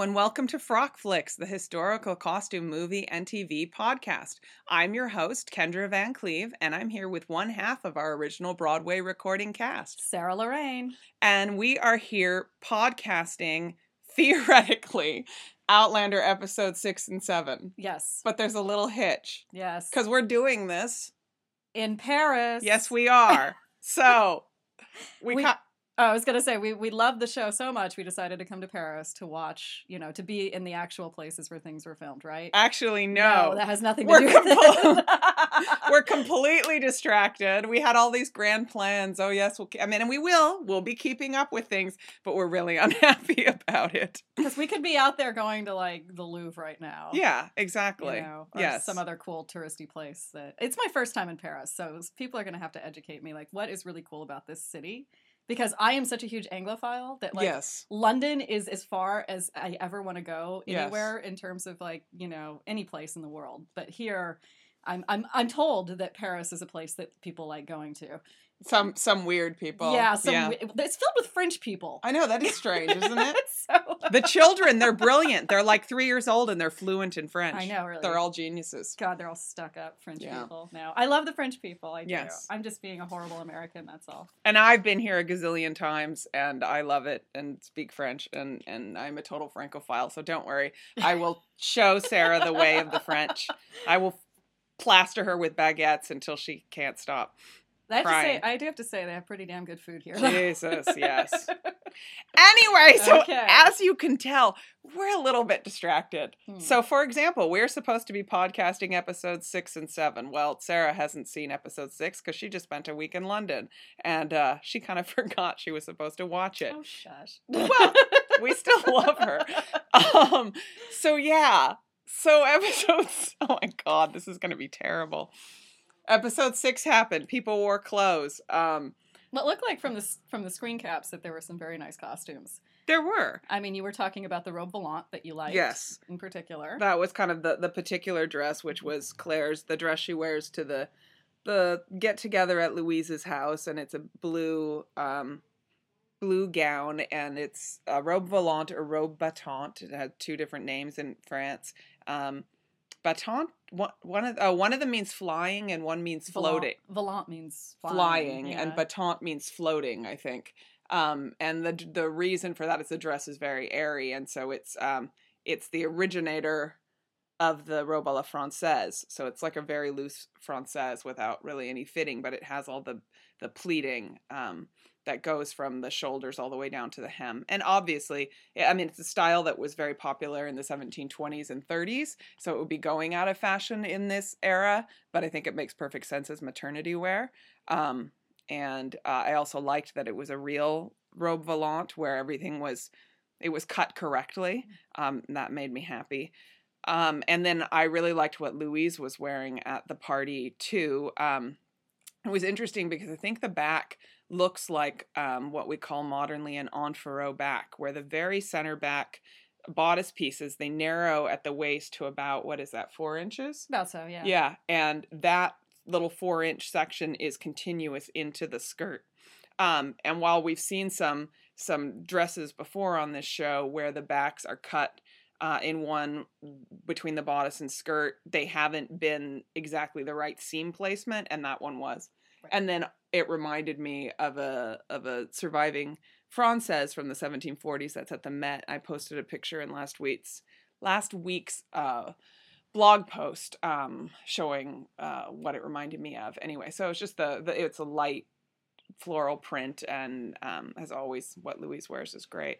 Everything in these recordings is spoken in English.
Hello and welcome to Frock Flicks, the historical costume movie and TV podcast. I'm your host, Kendra Van Cleave, and I'm here with one half of our original Broadway recording cast. Sarah Lorraine. And we are here podcasting, theoretically, Outlander episode six and seven. Yes. But there's a little hitch Yes. because we're doing this. in Paris. Yes, we are. so we, We- ca- Oh, I was gonna say we we love the show so much we decided to come to Paris to watch, you know, to be in the actual places where things were filmed, right? actually no. that has nothing to We're do with compl- it. we're completely distracted. We had all these grand plans. Oh yes, we'll. I mean, and we will. We'll be keeping up with things, but we're really unhappy about it. because we could be out there going to like the Louvre right now. Yeah, You exactly. know, or yes. some other cool touristy place that it's my first time in Paris, so people are gonna have to educate me like what is really cool about this city because I am such a huge Anglophile that like yes. London is as far as I ever want to go Yes. anywhere in terms of like you know any place in the world. But here, I'm I'm I'm told that Paris is a place that people like going to. Some some weird people. yeah, some, yeah. wi- it's filled with French people. I know that is strange, isn't it? so, The children, they're brilliant. They're like three years old and they're fluent in French. I know, really. They're all geniuses. God, they're all stuck up French Yeah. people. No, I love the French people. I do. Yes. I'm just being a horrible American. That's all. And I've been here a gazillion times and I love it and speak French and, and I'm a total Francophile, so don't worry. I will show Sarah the way of the French. I will plaster her with baguettes until she can't stop. I have to say, I do have to say, they have pretty damn good food here. Jesus, yes. Anyway, so Okay. as you can tell, we're a little bit distracted. Hmm. So, for example, we're supposed to be podcasting episodes six and seven. Well, Sarah hasn't seen episode six because she just spent a week in London and uh, she kind of forgot she was supposed to watch it. oh shush. Well, we still love her. Um, so yeah. So episodes. Oh my god, this is gonna be terrible. Episode six happened. People wore clothes. Um, Well, it looked like from the from the screen caps that there were some very nice costumes. there were. I mean, you were talking about the robe volant that you liked, Yes. in particular. That was kind of the the particular dress, which was Claire's, the dress she wears to the the get together at Louise's house, and it's a blue um blue gown, and it's a robe volant or robe battante. It had two different names in France. Um, battante, one one of oh, one of them means flying, and one means floating. Volant means flying, Flying, and yeah. battante means floating. I think. Um, and the the reason for that is the dress is very airy, and so it's um it's the originator of the robe à la française. So it's like a very loose française without really any fitting, but it has all the the pleating um, that goes from the shoulders all the way down to the hem. And obviously, I mean, it's a style that was very popular in the 1720s and 30s, so it would be going out of fashion in this era. But I think it makes perfect sense as maternity wear. Um, and uh, I also liked that it was a real robe volant where everything was it was cut correctly. Um, that made me happy. Um, and then I really liked what Louise was wearing at the party too. Um, it was interesting because I think the back looks like um, what we call modernly an en fourreau back, where the very center back bodice pieces they narrow at the waist to about what is that four inches? About so, yeah. Yeah, and that little four inch section is continuous into the skirt. Um, and while we've seen some some dresses before on this show where the backs are cut uh, in one between the bodice and skirt, they haven't been exactly the right seam placement, and that one was. Right. And then it reminded me of a of a surviving Francaise from the 1740s that's at the Met. I posted a picture in last week's last week's uh, blog post um, showing uh, what it reminded me of. Anyway, so it's just the, the it's a light floral print, and um, as always, what Louise wears is great.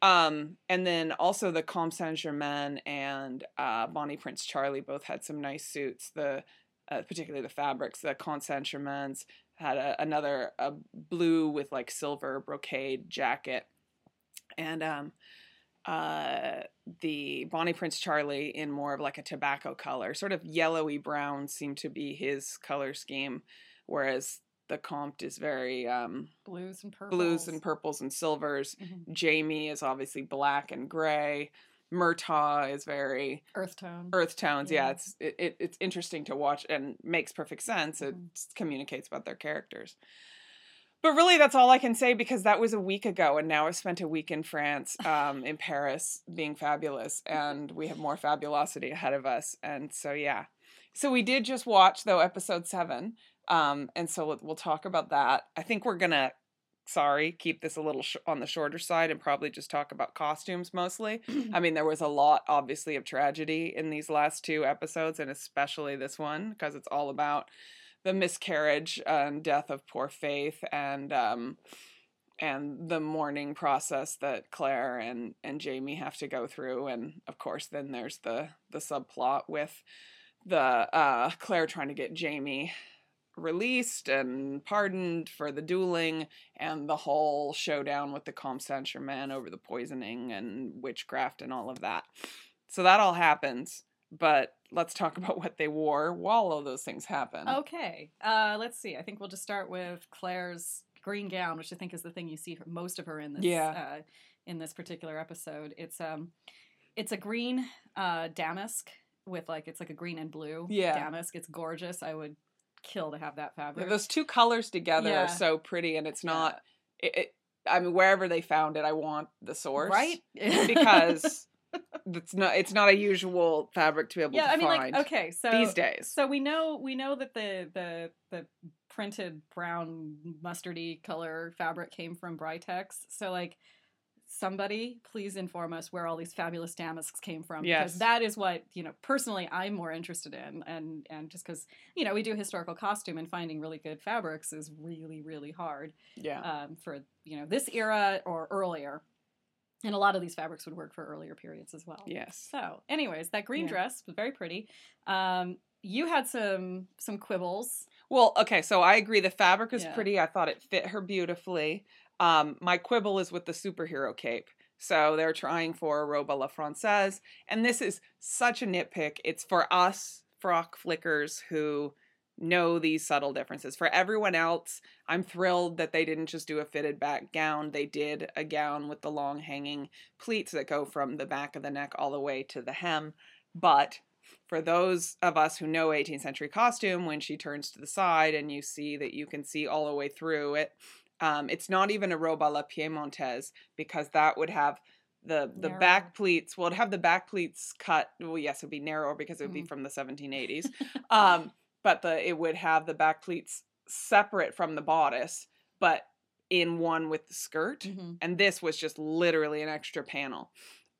Um, and then also the Comte Saint Germain and uh, Bonnie Prince Charlie both had some nice suits. The uh, particularly the fabrics. The Comte Saint Germain's had a, another a blue with like silver brocade jacket, and um, uh, the Bonnie Prince Charlie in more of like a tobacco color, sort of yellowy brown seemed to be his color scheme, whereas the Comte is very um, Blues and purples. blues and purples and silvers. Mhm. Jamie is obviously black and gray. Murtagh is very Earth tone. earth tones. Yeah, Yeah. it's it, it, it's interesting to watch and makes perfect sense. It Mhm. communicates about their characters. But really, that's all I can say because that was a week ago, and now I've spent a week in France, um, in Paris, being fabulous, and we have more fabulosity ahead of us. And so, yeah. So we did just watch though episode seven, um, and so we'll, we'll talk about that. I think we're gonna, sorry, keep this a little sh- on the shorter side and probably just talk about costumes mostly. I mean, there was a lot, obviously, of tragedy in these last two episodes, and especially this one because it's all about the miscarriage and death of poor Faith and um and the mourning process that Claire and and Jamie have to go through and of course then there's the the subplot with the uh Claire trying to get Jamie released and pardoned for the dueling and the whole showdown with the Comte Saint Germain over the poisoning and witchcraft and all of that. So that all happens but let's talk about what they wore while all those things happen. Okay. Uh, let's see. I think we'll just start with Claire's green gown, which I think is the thing you see her, most of her in this. Yeah. Uh, in this particular episode, it's um, it's a green uh, damask with like it's like a green and blue Yeah. damask. It's gorgeous. I would kill to have that fabric. Those two colors together Yeah. are so pretty, and it's Yeah. not. It, it, I mean, wherever they found it, I want the source, right Because it's not. It's not a usual fabric to be able yeah, to I mean, find like okay, so these days. So we know we know that the the the printed brown mustardy color fabric came from Britex. So like somebody please inform us where all these fabulous damasks came from Yes. because that is what you know personally i'm more interested in and and just because you know we do historical costume and finding really good fabrics is really really hard yeah, um, for you know this era or earlier and a lot of these fabrics would work for earlier periods as well yes. so, anyways, that green Yeah. dress was very pretty. Um, you had some some quibbles. Well, okay, so I agree. The fabric is Yeah. pretty. I thought it fit her beautifully. Um, my quibble is with the superhero cape. So they're trying for a robe la française, and this is such a nitpick. It's for us frock flickers who know these subtle differences. For everyone else, I'm thrilled that they didn't just do a fitted back gown. They did a gown with the long hanging pleats that go from the back of the neck all the way to the hem. But for those of us who know 18th century costume, when she turns to the side and you see that you can see all the way through it, um, it's not even a robe a la Piemontese because that would have the the Narrow. back pleats. Well, it'd have the back pleats cut. Well, yes, it'd be narrower because it would be Mhm. from the 1780s. um, but the it would have the back pleats separate from the bodice, but in one with the skirt Mm-hmm. and this was just literally an extra panel.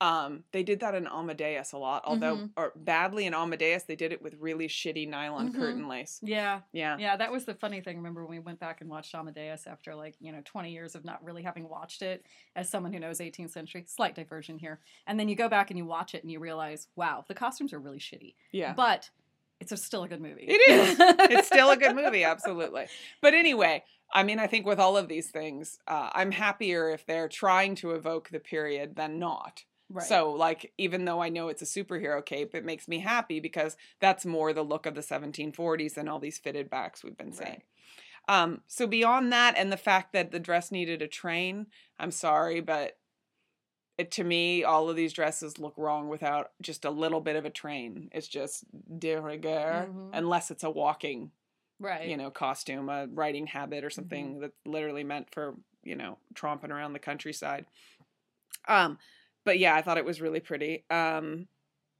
Um, they did that in Amadeus a lot, although Mhm. or badly in Amadeus they did it with really shitty nylon Mhm. curtain lace. Yeah, Yeah. yeah, that was the funny thing. Remember when we went back and watched Amadeus after like you know twenty years of not really having watched it as someone who knows 18th century. Slight diversion here, and then you go back and you watch it and you realize, wow, the costumes are really shitty, Yeah. but it's a, still a good movie. It is. it's still a good movie, absolutely. But anyway, I mean, I think with all of these things, uh, I'm happier if they're trying to evoke the period than not. Right. So, like, even though I know it's a superhero cape, it makes me happy because that's more the look of the 1740s than all these fitted backs we've been seeing. Right. Um, so beyond that, and the fact that the dress needed a train, I'm sorry, but it, to me, all of these dresses look wrong without just a little bit of a train. It's just de rigueur, Mhm. unless it's a walking, right. you know, costume, a riding habit or something that's literally meant for, you know, tromping around the countryside. Um, but yeah, I thought it was really pretty. Um,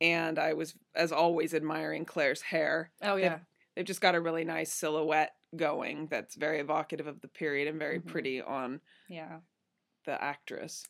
and I was, as always, admiring Claire's hair. oh they've- yeah. They've just got a really nice silhouette going that's very evocative of the period and very Mhm. pretty on Yeah. the actress.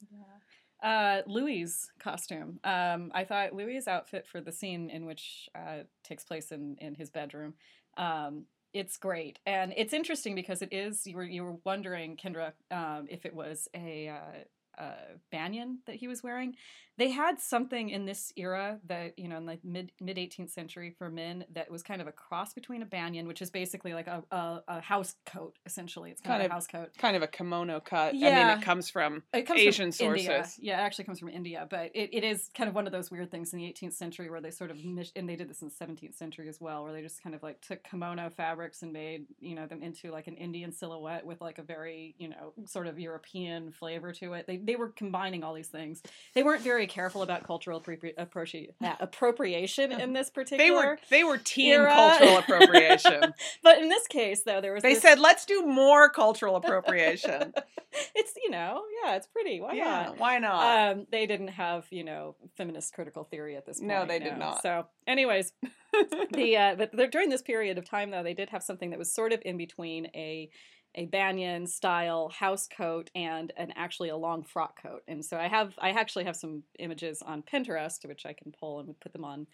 Uh, Louis' costume. Um, I thought Louis' outfit for the scene in which uh, takes place in, in his bedroom. Um, it's great, and it's interesting because it is. You were you were wondering, Kendra, um, if it was a uh, uh, banyan that he was wearing. They had something in this era that you know in the mid mid 18th century for men that was kind of a cross between a banyan, which is basically like a a, a house coat. Essentially, it's kind, Kind of of a house coat. Kind of a kimono cut. I mean, Yeah. it comes from It comes Asian from India. sources. Yeah, it actually comes from India, but it, it is kind of one of those weird things in the 18th century where they sort of and they did this in the 17th century as well, where they just kind of like took kimono fabrics and made you know them into like an Indian silhouette with like a very you know sort of European flavor to it. They they were combining all these things. They weren't very careful about cultural appropri- appropri- uh, appropriation in this particular. They were they were team era. cultural appropriation. but in this case, though, there was they this- said, "Let's do more cultural appropriation." it's you know yeah it's pretty why yeah, not why not? um, they didn't have you know feminist critical theory at this point. No, they did not. So, anyways, the uh, but during this period of time though, they did have something that was sort of in between a a banyan style house coat and an actually a long frock coat. And so I have I actually have some images on Pinterest which I can pull and put them on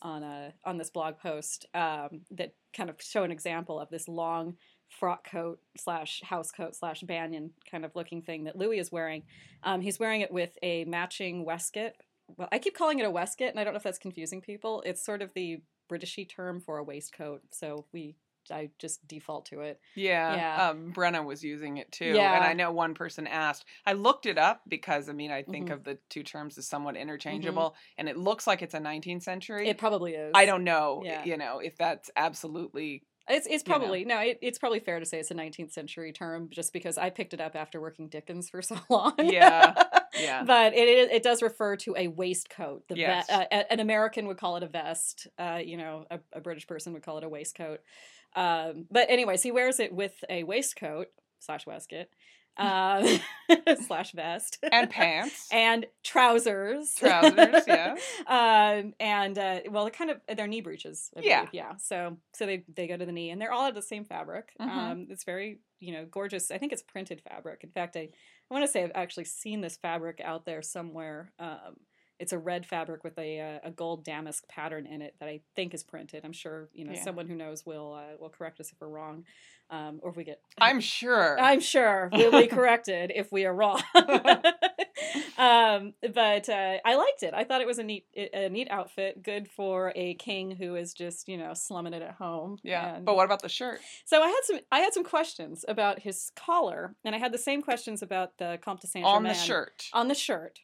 on a on this blog post um, that kind of show an example of this long frock coat slash house coat slash banyan kind of looking thing that Louis is wearing. Um, he's wearing it with a matching waistcoat. Well, I keep calling it a waistcoat, and I don't know if that's confusing people. It's sort of the Britishy term for a waistcoat, so we I just default to it. yeah, yeah. Um, Brenna was using it too, Yeah. and I know one person asked. I looked it up because I mean I think Mhm. of the two terms as somewhat interchangeable, and it looks like it's a 19th century. It probably is. I don't know, Yeah. you know, if that's absolutely It's it's you know. probably no. It, it's probably fair to say it's a 19th century term, just because I picked it up after working Dickens for so long. Yeah, yeah. but it is, it does refer to a waistcoat. The ve- Yes. uh, an American would call it a vest. Uh, you know, a, a British person would call it a waistcoat. Um, but anyways, he wears it with a waistcoat slash waistcoat um, slash vest and pants. and trousers. Trousers, yeah. um, and uh, well, they're kind of they're knee breeches. I Yeah. believe, yeah. So so they they go to the knee, and they're all of the same fabric. Mhm. Um, it's very you know gorgeous. I think it's printed fabric. In fact, I I want to say I've actually seen this fabric out there somewhere. Um, it's a red fabric with a uh, a gold damask pattern in it that I think is printed. I'm sure you know Yeah. someone who knows will uh, will correct us if we're wrong, um, or if we get. I'm sure. I'm sure we'll be corrected if we are wrong. um, but uh, I liked it. I thought it was a neat, a neat outfit, good for a king who is just you know slumming it at home. yeah, And- but what about the shirt? so I had some, I had some questions about his collar, and I had the same questions about the Comte de Saint Germain On the shirt. on the shirt.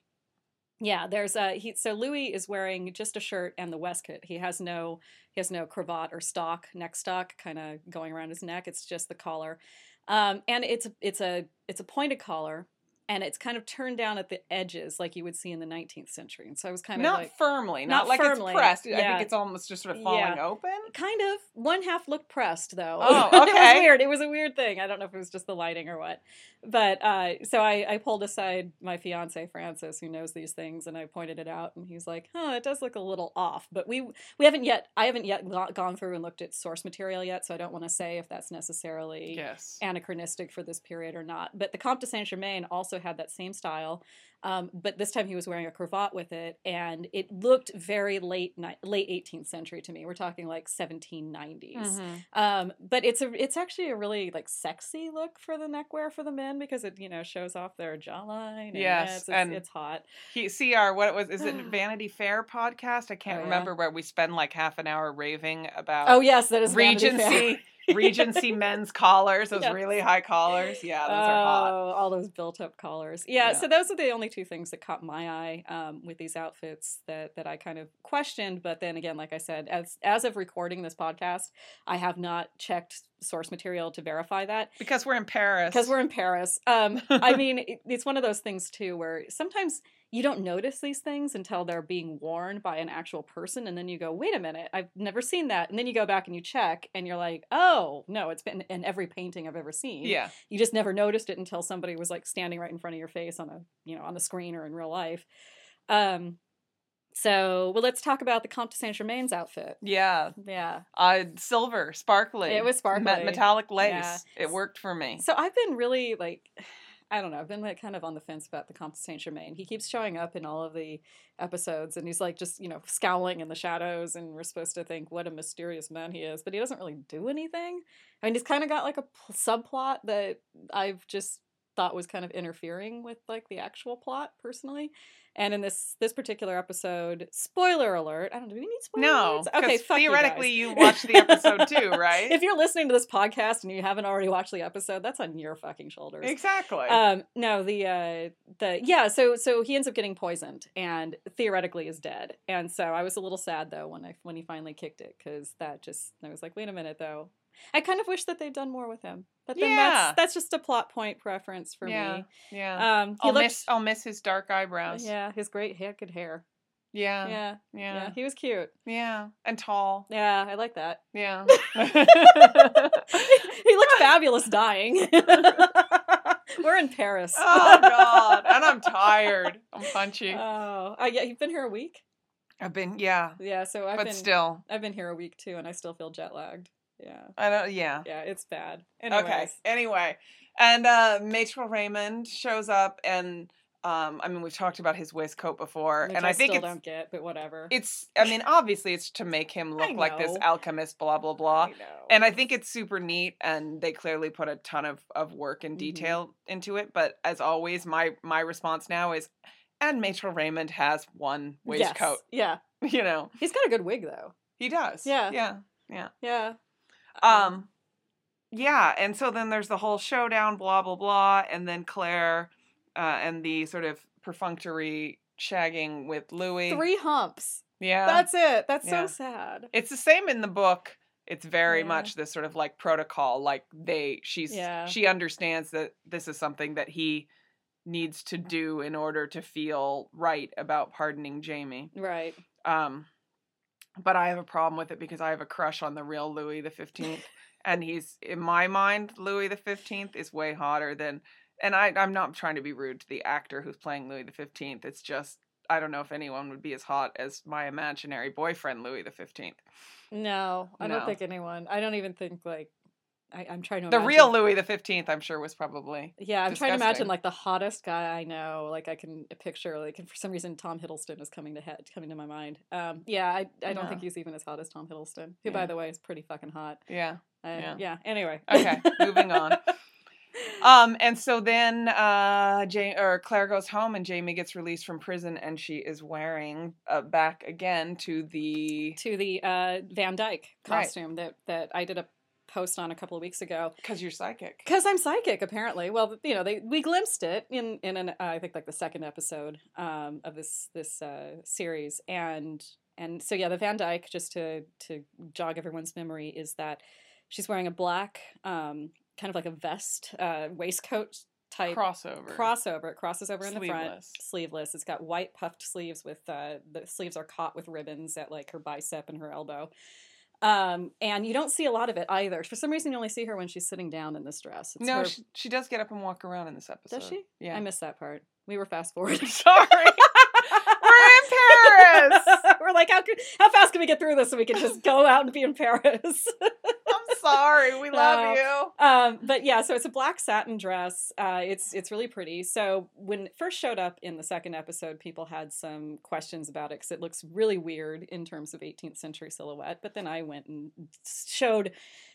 Yeah, there's a he. So Louis is wearing just a shirt and the waistcoat. He has no he has no cravat or stock neck stock kind of going around his neck. It's just the collar, um, and it's it's a it's a pointed collar, and it's kind of turned down at the edges like you would see in the 19th century. And so I was kind of Not like firmly, not, not like firmly, it's pressed. I think it's almost just sort of falling Yeah. open. kind of one half looked pressed though. Oh, it was okay. weird. It was a weird thing. I don't know if it was just the lighting or what. But uh, so I, I pulled aside my fiance Francis, who knows these things, and I pointed it out, and he's like, "Huh, it does look a little off." But we we haven't yet. I haven't yet go- gone through and looked at source material yet, so I don't want to say if that's necessarily Yes. anachronistic for this period or not. But the Comte de Saint Germain also had that same style, um, but this time he was wearing a cravat with it, and it looked very late ni- late 18th century to me. We're talking like 1790s. Mhm. Um, but it's a it's actually a really like sexy look for the neckwear for the men because it you know shows off their jawline. And Yes, it's, it's, and- it's hot. He, our what it was is it Vanity Fair podcast? I can't Oh, yeah. remember where we spend like half an hour raving about Oh yes, that is. Regency Regency men's collars, those Yes. really high collars. Yeah, those oh, are hot. all those built-up collars. Yeah, Yeah. so those are the only two things that caught my eye um, with these outfits that that I kind of questioned. But then again, like I said, as as of recording this podcast, I have not checked source material to verify that. Because we're in Paris. because we're in Paris. Um, I mean, it, it's one of those things too where sometimes you don't notice these things until they're being worn by an actual person, and then you go, "Wait a minute, I've never seen that." And then you go back and you check, and you're like, "Oh no, it's been in every painting I've ever seen." Yeah. you just never noticed it until somebody was like standing right in front of your face on a you know on the screen or in real life. Um, so well, let's talk about the Comte de Saint Germain's outfit. Yeah. Yeah. Uh silver, sparkly. It was me- sparkly. metallic lace. Yeah. It worked for me. So I've been really like, I don't know, I've been like kind of on the fence about the Comte de Saint Germain. He keeps showing up in all of the episodes, and he's like just you know scowling in the shadows, and we're supposed to think what a mysterious man he is, but he doesn't really do anything. I mean, he's kind of got like a p- subplot that I've just thought was kind of interfering with like the actual plot personally. And in this this particular episode, spoiler alert! I don't. Do we need spoilers? No. Okay. Fuck you theoretically you, watched the episode too, right? if you're listening to this podcast and you haven't already watched the episode, that's on your fucking shoulders. exactly. Um, no, the uh, the yeah. So so he ends up getting poisoned and theoretically is dead. And so I was a little sad though when I when he finally kicked it because that just I was like, wait a minute though, I kind of wish that they'd done more with him. But then Yeah. that's that's just a plot point preference for yeah, me. yeah. Um, he I'll looked, miss I'll miss his dark eyebrows. yeah, his great hair, good hair. yeah, Yeah, yeah, yeah, he was cute. yeah. and tall. Yeah, I like that. Yeah. he looked fabulous dying. We're in Paris. oh God, and I'm tired. I'm punchy. Oh, uh, yeah, you've been here a week. I've been yeah, Yeah, so I've but been still, I've been here a week too, and I still feel jet lagged. Yeah, I don't. Yeah. yeah, it's bad. Okay. Anyway, and uh Maitre Raymond shows up, and um, I mean, we've talked about his waistcoat before, Which and I, think still it's don't get, but whatever. it's. I mean, obviously, it's to make him look like this alchemist, blah blah blah. I know. And I think it's super neat, and they clearly put a ton of, of work and Mhm. detail into it. But as always, my my response now is, and Maitre Raymond has one Yes, waistcoat. Yeah, You know, he's got a good wig though. he does. Yeah. Yeah. yeah. Yeah. Um, yeah, and so then there's the whole showdown, blah blah blah, and then Claire, uh, and the sort of perfunctory shagging with Louis. three humps. Yeah, That's it. That's Yeah. so sad. it's the same in the book. It's very Yeah. much this sort of like protocol. Like they, she's Yeah. she understands that this is something that he needs to do in order to feel right about pardoning Jamie. Right. Um, but I have a problem with it because I have a crush on the real Louis the Fifteenth, and he's in my mind Louis the Fifteenth is way hotter than. And I, I'm not trying to be rude to the actor who's playing Louis the Fifteenth. It's just I don't know if anyone would be as hot as my imaginary boyfriend Louis the Fifteenth. No, I No. don't think anyone. I don't even think like. I, I'm trying to. The imagine- real Louis the Fifteenth, I'm sure, was probably Yeah, I'm trying to imagine like the hottest guy I know. Like I can picture like, for some reason Tom Hiddleston is coming to head, coming to my mind. Um, yeah, I, I don't Yeah. think he's even as hot as Tom Hiddleston, who by the way is pretty fucking hot. yeah. Uh, Yeah. yeah. Anyway. Okay, moving on. Um, and so then uh, Jane or Claire goes home, and Jamie gets released from prison, and she is wearing uh, back again to the to the uh, Van Dyke Right. costume that that I did a post on a couple of weeks ago because you're psychic. because I'm psychic apparently. Well, you know, they we glimpsed it in in an uh, I think like the second episode um, of this this uh, series, and and so yeah, the Van Dyke just to to jog everyone's memory is that she's wearing a black um, kind of like a vest uh, waistcoat type Crossover. crossover. It crosses over in the front, Sleeveless. sleeveless. It's got white puffed sleeves with uh, the sleeves are caught with ribbons at like her bicep and her elbow. Um, and you don't see a lot of it either. For some reason, you only see her when she's sitting down in this dress. It's no, her- she, she does get up and walk around in this episode. does she? Yeah. I missed that part. We were fast forwarding. Sorry. We're in Paris. we're like, how, could, how fast can we get through this so we can just go out and be in Paris? Sorry. We love you. um, but yeah, so it's a black satin dress. Uh, it's it's really pretty. So when it first showed up in the second episode, people had some questions about it because it looks really weird in terms of 18th century silhouette. But then I went and showed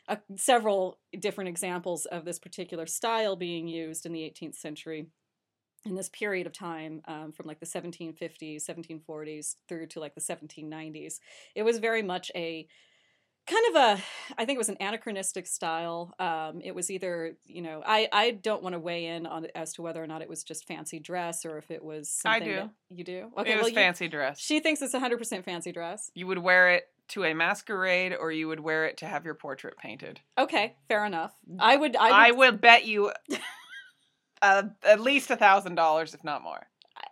uh, several different examples of this particular style being used in the 18th century in this period of time um, from like the 1750s 1740s through to like the 1790s it was very much a kind of a i think it was an anachronistic style um, it was either you know i i don't want to weigh in on as to whether or not it was just fancy dress or if it was I something do. that- you do okay it was well, you- fancy dress. she thinks it's 100% fancy dress you would wear it to a masquerade, or you would wear it to have your portrait painted. okay fair enough i would i I would would bet you uh, at least a thousand dollars, if not more.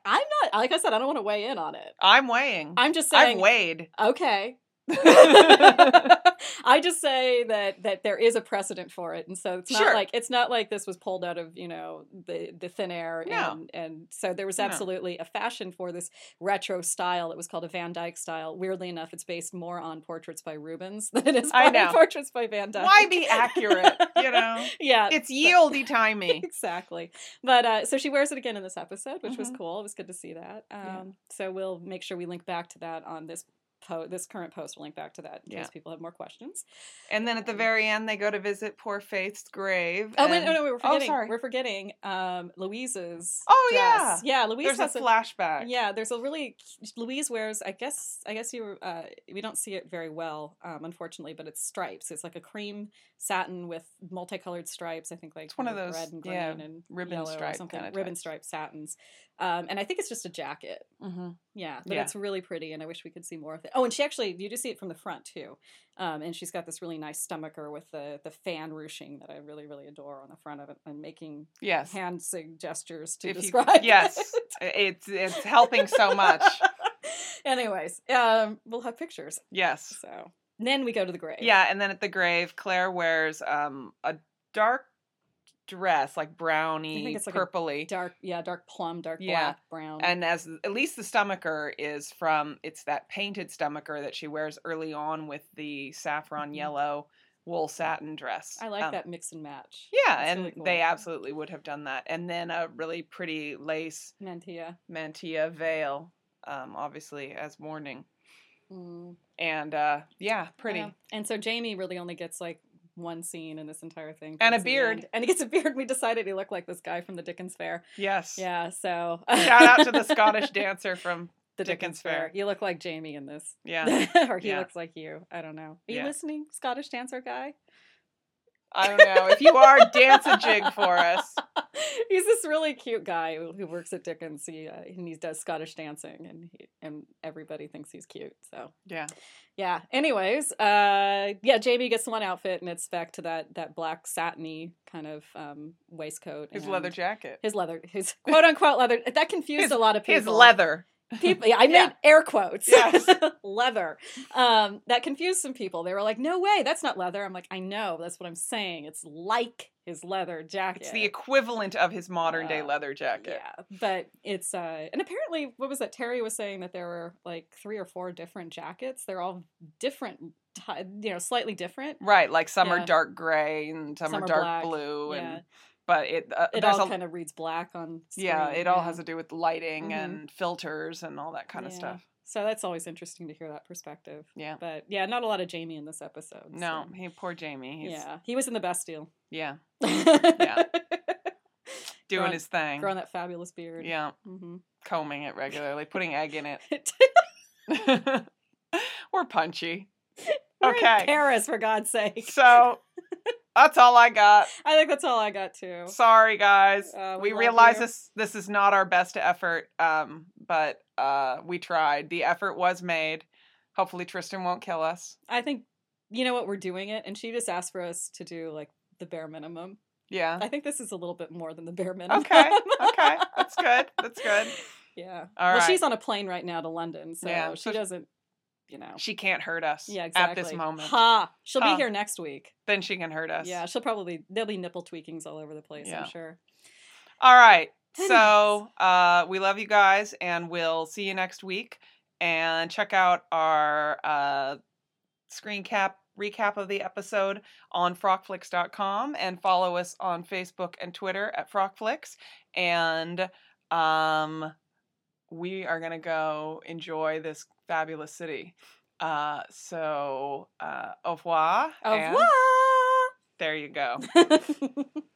i'm not like i said i don't want to weigh in on it I'm weighing. i'm just saying I've weighed. okay I just say that that there is a precedent for it, and so it's not Sure. like it's not like this was pulled out of you know the the thin air, No. and and so there was No. absolutely a fashion for this retro style. It was called a Van Dyke style. Weirdly enough, it's based more on portraits by Rubens than it is by portraits by Van Dyke. Why be accurate? You know, yeah, it's yieldy timey. exactly. But uh, so she wears it again in this episode, which was Mhm. cool. It was good to see that. Um, Yeah. So we'll make sure we link back to that on this po- this current post. We'll link back to that in Yeah. case people have more questions. And then at the very end, they go to visit poor Faith's grave. Oh wait, no, no, we were Oh, forgetting. sorry. We're forgetting um, Louise's. Oh, dress. yeah. Louise There's has a. flashback. yeah, there's a really Louise wears. I guess I guess you uh, we don't see it very well, um, unfortunately, but it's stripes. It's like a cream satin with multicolored stripes. I think like It's one of those, red and green yeah, and ribbon yellow or stripe something. ribbon types. stripe satins, um, and I think it's just a jacket. hmm Yeah, but Yeah. it's really pretty, and I wish we could see more of it. Oh, and she actually, you do see it from the front too, um, and she's got this really nice stomacher with the the fan ruching that I really really adore on the front of it, and making Yes. hand gestures to If you- describe. yes. it. It's it's helping so much. Anyways, um, we'll have pictures. Yes. So then we go to the grave. Yeah, and then at the grave, Claire wears um a dark dress, like browny, it's like purpley. dark, yeah, dark plum, dark Yeah. black, brown. and as at least the stomacher is from it's that painted stomacher that she wears early on with the saffron Mhm. yellow wool satin dress. I like Um, that mix and match. Yeah, That's and really cool. they absolutely would have done that. And then a really pretty lace Mantilla. mantilla veil, um, obviously as mourning. Mm, And uh, yeah, pretty. yeah. And so Jamie really only gets like one scene in this entire thing. And a beard. And he gets a beard. We decided he looked like this guy from the Dickens Fair. Yes. Yeah, so Shout out to the Scottish dancer from the Dickens Dickens, Fair. Fair. You look like Jamie in this. yeah. or he Yeah. looks like you. I don't know. Are you Yeah. listening, Scottish dancer guy? I don't know. If you are, dance a jig for us. He's this really cute guy who, works at Dickens. He uh, and he does Scottish dancing, and he, and everybody thinks he's cute. So Yeah. yeah. Anyways, uh, yeah, Jamie gets one outfit, and it's back to that that black satiny kind of um, waistcoat. His leather jacket. His leather, his quote unquote leather. That confused His- a lot of people. His leather. people yeah, i made Yeah. air quotes Yes. leather um that confused some people they were like no way that's not leather i'm like i know that's what i'm saying it's like his leather jacket It's the equivalent of his modern day Uh, leather jacket. yeah but it's uh and apparently what was that terry was saying that there were like three or four different jackets they're all different ty- you know slightly different Right, like some are dark gray and some, Some are dark black, blue, and yeah. but it uh, it all kind of reads black on screen, yeah, it all yeah. has to do with lighting Mhm. and filters and all that kind of stuff. So that's always interesting to hear that perspective Yeah. but yeah not a lot of jamie in this episode No, so. he poor Jamie. He's, yeah he was in the Bastille yeah, yeah. doing Growing- his thing. Growing that fabulous beard. Yeah, hmm combing it regularly, putting egg in it. We're punchy. We're Okay. Paris, for God's sake. So that's all I got. I think that's all I got too. Sorry, guys. Uh, we we realize you. this this is not our best effort, um, but uh, we tried. The effort was made. Hopefully, Trystan won't kill us. I think you know what we're doing it, and she just asked for us to do like the bare minimum. Yeah. I think this is a little bit more than the bare minimum. Okay. Okay. That's good. That's good. yeah. All well, right. she's on a plane right now to London, so Yeah, she so doesn't. You know. She can't hurt us. Yeah, exactly. At this moment, Ha! She'll Ha. be here next week. then she can hurt us. Yeah, she'll probably there'll be nipple tweakings all over the place. Yeah. I'm sure. All right. So uh, we love you guys, and we'll see you next week. And check out our uh, screen cap recap of the episode on frockflicks.com and follow us on Facebook and Twitter at frockflicks. And um, we are going to go enjoy this fabulous city. Uh, so, uh, au revoir. Au revoir. There you go.